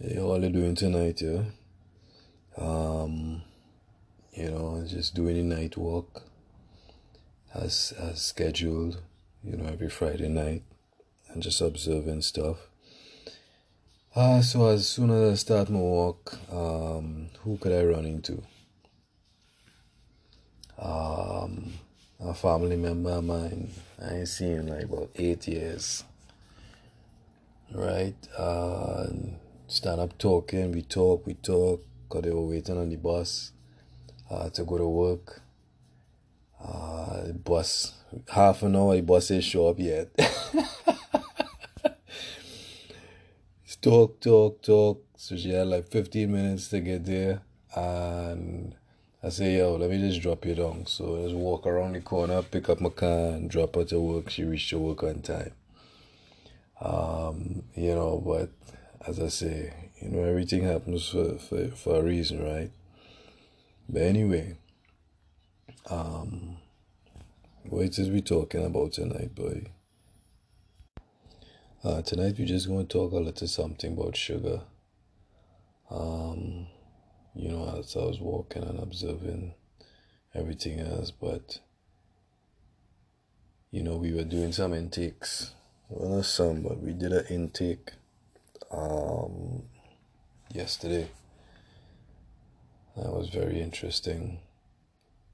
Hey, how are you doing tonight, yeah? Um, you know, just doing the night walk as as scheduled, you know, every Friday night and just observing stuff. Uh, so as soon as I start my walk, um, who could I run into? Um, a family member of mine. I ain't seen him like about eight years. Right? Uh, stand up talking. We talk, we talk, because they were waiting on the bus uh, to go to work. Uh, the bus, half an hour, the bus ain't show up yet. talk, talk, talk. So she had like 15 minutes to get there. And I say, yo, let me just drop you down. So I just walk around the corner, pick up my car, and drop her to work. She reached her work on time. Um, you know, but as I say, you know, everything happens for, for, for a reason, right? But anyway, um, what is we talking about tonight, boy? Uh, tonight we're just going to talk a little something about sugar. Um, you know, as I was walking and observing everything else, but you know, we were doing some intakes. Well, not some, but we did an intake um, yesterday. That was very interesting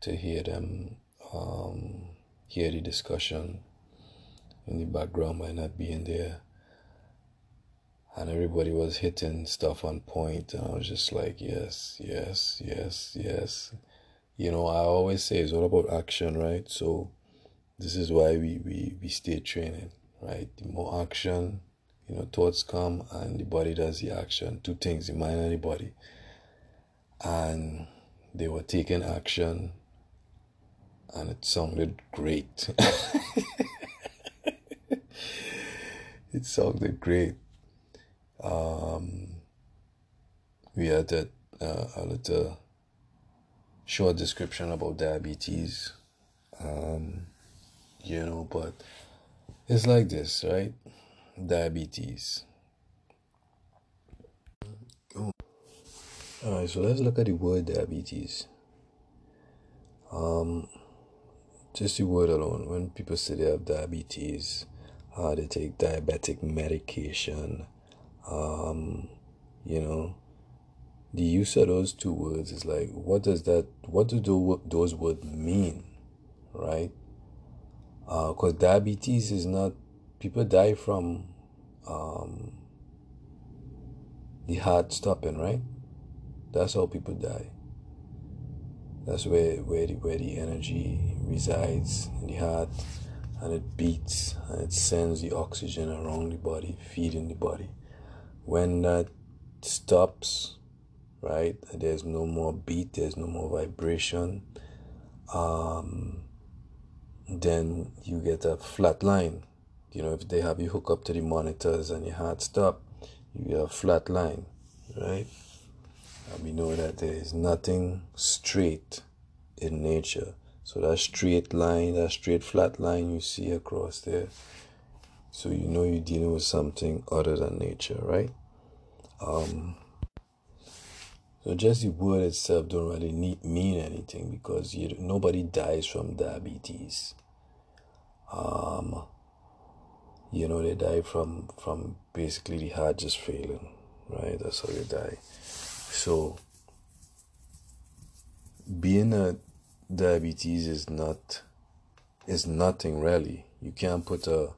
to hear them, um, hear the discussion in the background by not being there. And everybody was hitting stuff on point, and I was just like, yes, yes, yes, yes. You know, I always say it's all about action, right? So, this is why we, we, we stay training, right? The more action, you know, thoughts come and the body does the action. Two things, the mind and the body. And they were taking action and it sounded great. it sounded great. Um, we had a, uh, a little short description about diabetes. Um, you know, but it's like this, right? Diabetes. Oh. All right, so let's look at the word diabetes. Um, just the word alone. When people say they have diabetes, uh, they take diabetic medication. Um, you know, the use of those two words is like, what does that? What do those words mean, right? Because uh, diabetes is not. People die from um, the heart stopping, right? That's how people die. That's where where the, where the energy resides in the heart, and it beats and it sends the oxygen around the body, feeding the body. When that stops, right? There's no more beat. There's no more vibration. Um, then you get a flat line. You know, if they have you hook up to the monitors and your heart stop, you a flat line, right? And we know that there is nothing straight in nature. So that straight line, that straight flat line you see across there, so you know you're dealing with something other than nature, right? Um, so just the word itself don't really need, mean anything because you, nobody dies from diabetes. Um, you know they die from from basically the heart just failing, right? That's how they die. So being a diabetes is not is nothing really. You can't put a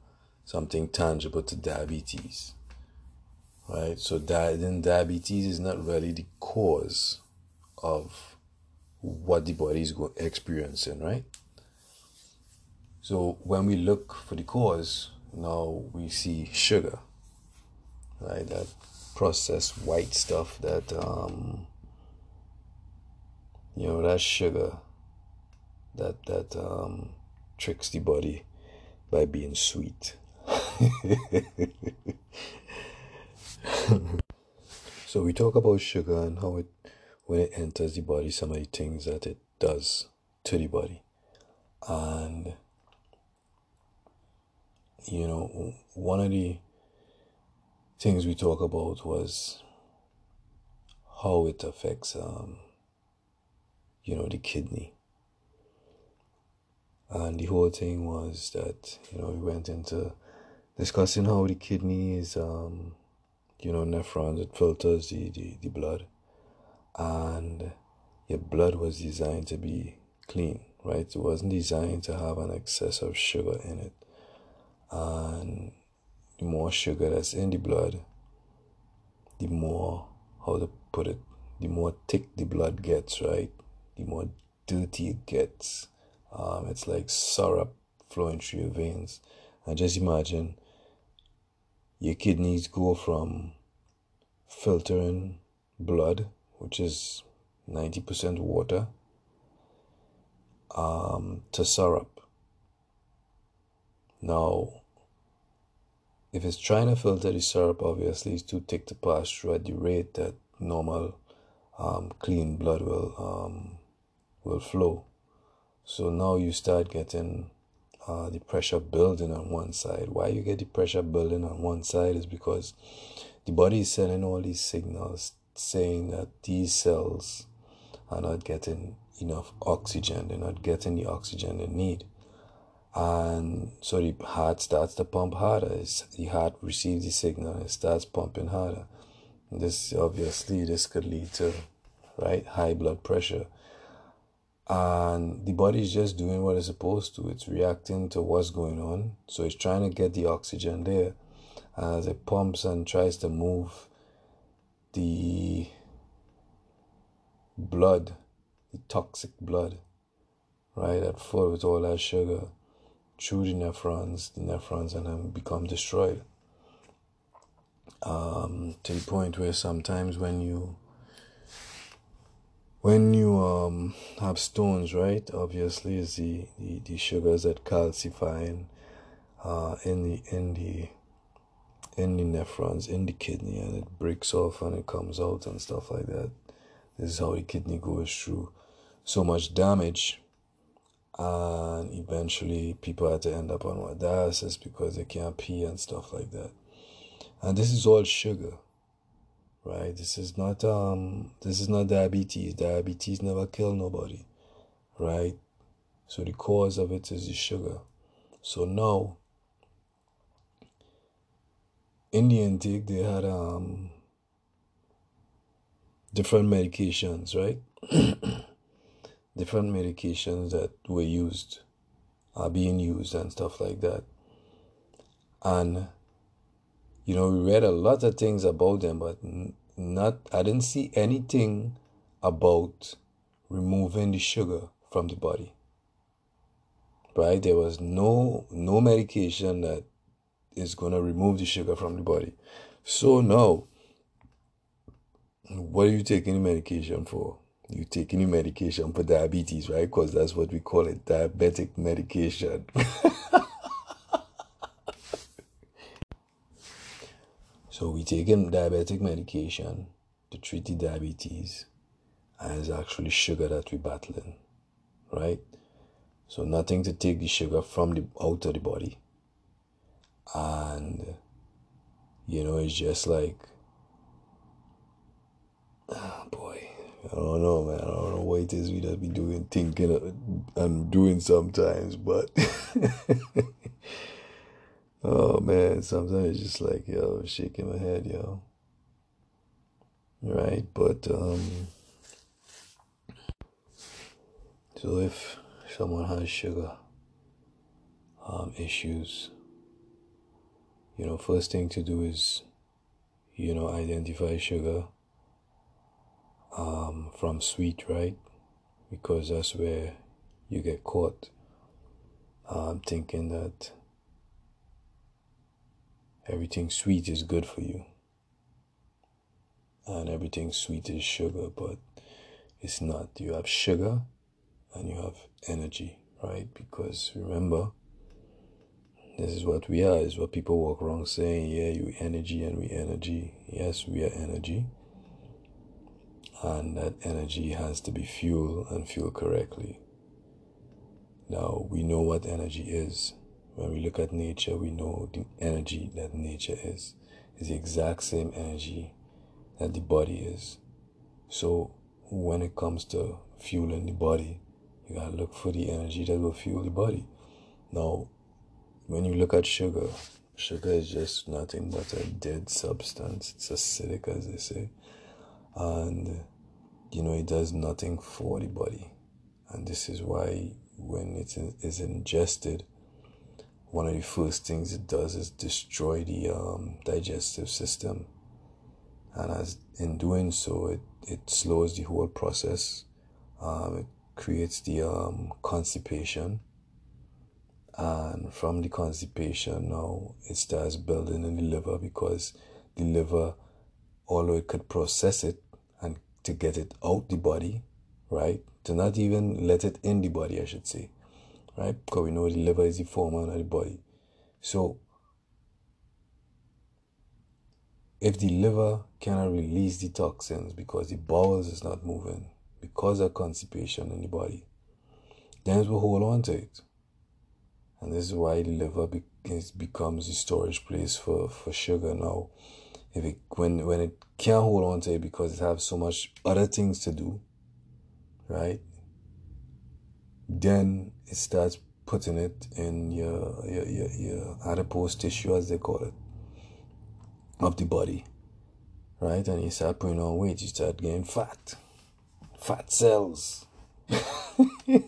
something tangible to diabetes. Right? So di- then diabetes is not really the cause of what the body is go- experiencing, right? So when we look for the cause, now we see sugar, right? That processed white stuff that um, you know that sugar that that um, tricks the body by being sweet. so we talk about sugar and how it when it enters the body, some of the things that it does to the body, and you know one of the things we talk about was how it affects, um, you know, the kidney. And the whole thing was that, you know, we went into discussing how the kidney is, um, you know, nephrons, it filters the, the, the blood. And your blood was designed to be clean, right? It wasn't designed to have an excess of sugar in it. And the more sugar that's in the blood, the more, how to put it, the more thick the blood gets, right? The more dirty it gets. Um, it's like syrup flowing through your veins. And just imagine your kidneys go from filtering blood, which is 90% water, um, to syrup. Now, if it's trying to filter the syrup, obviously it's too thick to pass through at the rate that normal um, clean blood will um, will flow. So now you start getting uh, the pressure building on one side. Why you get the pressure building on one side is because the body is sending all these signals saying that these cells are not getting enough oxygen. They're not getting the oxygen they need. And so the heart starts to pump harder. It's, the heart receives the signal and starts pumping harder. This obviously this could lead to right high blood pressure and the body is just doing what it's supposed to it's reacting to what's going on so it's trying to get the oxygen there as it pumps and tries to move the blood the toxic blood right at full with all that sugar through the nephrons the nephrons and then become destroyed um, to the point where sometimes when you when you um have stones, right? Obviously, is the, the, the sugars that calcify in, uh, in the in the in the nephrons in the kidney, and it breaks off and it comes out and stuff like that. This is how the kidney goes through so much damage, and eventually people have to end up on what dialysis because they can't pee and stuff like that. And this is all sugar right? This is not um this is not diabetes. Diabetes never kill nobody, right? So the cause of it is the sugar. So now in the intake they had um different medications, right? different medications that were used are being used and stuff like that. And you know, we read a lot of things about them, but not I didn't see anything about removing the sugar from the body. Right? There was no no medication that is gonna remove the sugar from the body. So now what are you taking the medication for? You taking the medication for diabetes, right? Because that's what we call it, diabetic medication. So we taking diabetic medication to treat the diabetes, and it's actually sugar that we're battling, right? So nothing to take the sugar from the out of the body, and you know it's just like, oh boy, I don't know, man. I don't know what it is we just be doing, thinking, and doing sometimes, but. Oh man, sometimes it's just like yo, shaking my head, yo. Right, but um, so if someone has sugar um issues, you know, first thing to do is, you know, identify sugar um from sweet, right? Because that's where you get caught um thinking that everything sweet is good for you. And everything sweet is sugar, but it's not. You have sugar and you have energy, right? Because remember, this is what we are, is what people walk around saying, yeah, you energy and we energy. Yes, we are energy. And that energy has to be fueled and fueled correctly. Now, we know what energy is. When we look at nature, we know the energy that nature is. is the exact same energy that the body is. So when it comes to fueling the body, you gotta look for the energy that will fuel the body. Now, when you look at sugar, sugar is just nothing but a dead substance. It's acidic, as they say, and you know it does nothing for the body. And this is why when it is ingested, one of the first things it does is destroy the um, digestive system. And as in doing so, it, it slows the whole process. Um, it creates the um, constipation. And from the constipation, now it starts building in the liver because the liver, although it could process it to get it out the body, right? To not even let it in the body, I should say right? Because we know the liver is the foreman of the body. So, if the liver cannot release the toxins because the bowels is not moving, because of constipation in the body, then it will hold on to it. And this is why the liver be- becomes the storage place for, for sugar now. If it when when it can't hold on to it because it has so much other things to do, right? then it starts putting it in your, your, your, your adipose tissue, as they call it, of the body, right? And you start putting on weight, you start getting fat, fat cells. you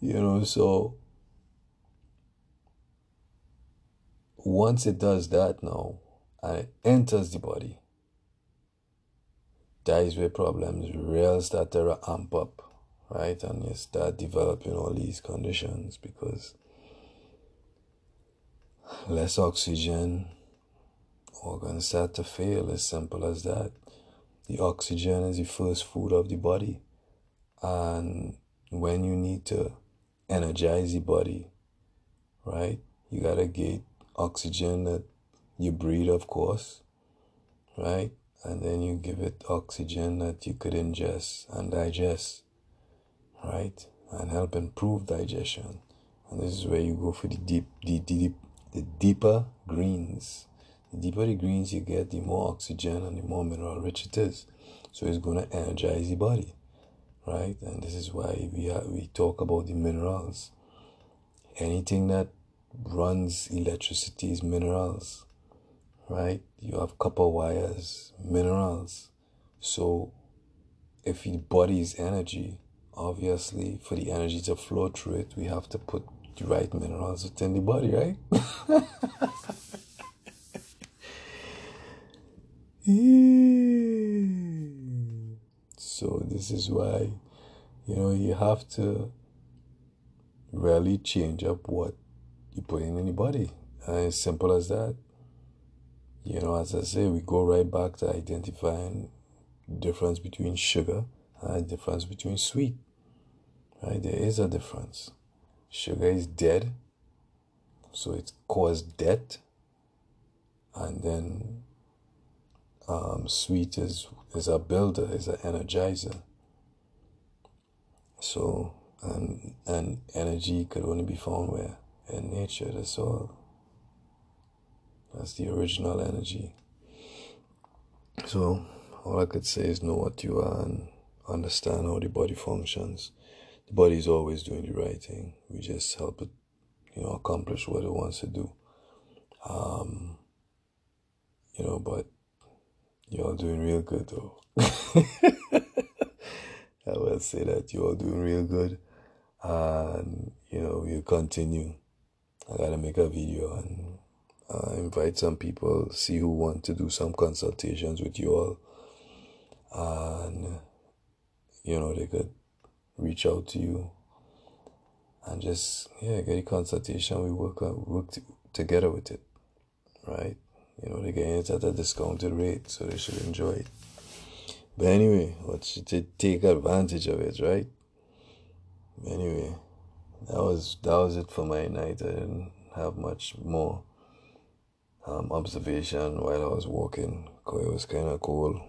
know, so once it does that now and it enters the body, that is where problems real start to amp up right? And you start developing all these conditions because less oxygen, organs start to fail. As simple as that. The oxygen is the first food of the body, and when you need to energize the body, right? You gotta get oxygen that you breathe, of course, right? And then you give it oxygen that you could ingest and digest right? And help improve digestion. And this is where you go for the deep, the, the, the, deeper greens. The deeper the greens you get, the more oxygen and the more mineral rich it is. So it's to energize the body, right? And this is why we are, we talk about the minerals. Anything that runs electricity is minerals, right? You have copper wires, minerals. So if the body is energy, obviously for the energy to flow through it we have to put the right minerals within the body right so this is why you know you have to really change up what you put in anybody. as simple as that you know as i say we go right back to identifying difference between sugar and difference between sweet Right? There is a difference. Sugar is dead, so it caused death, and then um, sweet is is a builder, is an energizer. So and and energy could only be found where in nature. That's all. That's the original energy. So all I could say is know what you are and understand how the body functions the body is always doing the right thing. We just help it, you know, accomplish what it wants to do. Um, you know, but you're doing real good though. I will say that you're doing real good, and you know you continue. I gotta make a video and uh, invite some people, see who want to do some consultations with you all, and you know they could reach out to you. And just yeah get a consultation. We work work t- together with it right? You know they're getting it at a discounted rate so they should enjoy it. But anyway let's take advantage of it right? Anyway that was that was it for my night. I didn't have much more um, observation while i was walking because it was kind of cool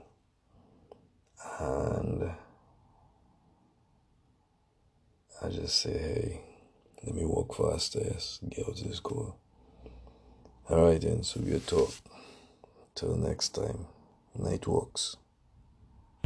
and I just say, hey, let me walk faster, yes, get out of this car. Alright then, so we'll talk. Till next time. Night walks.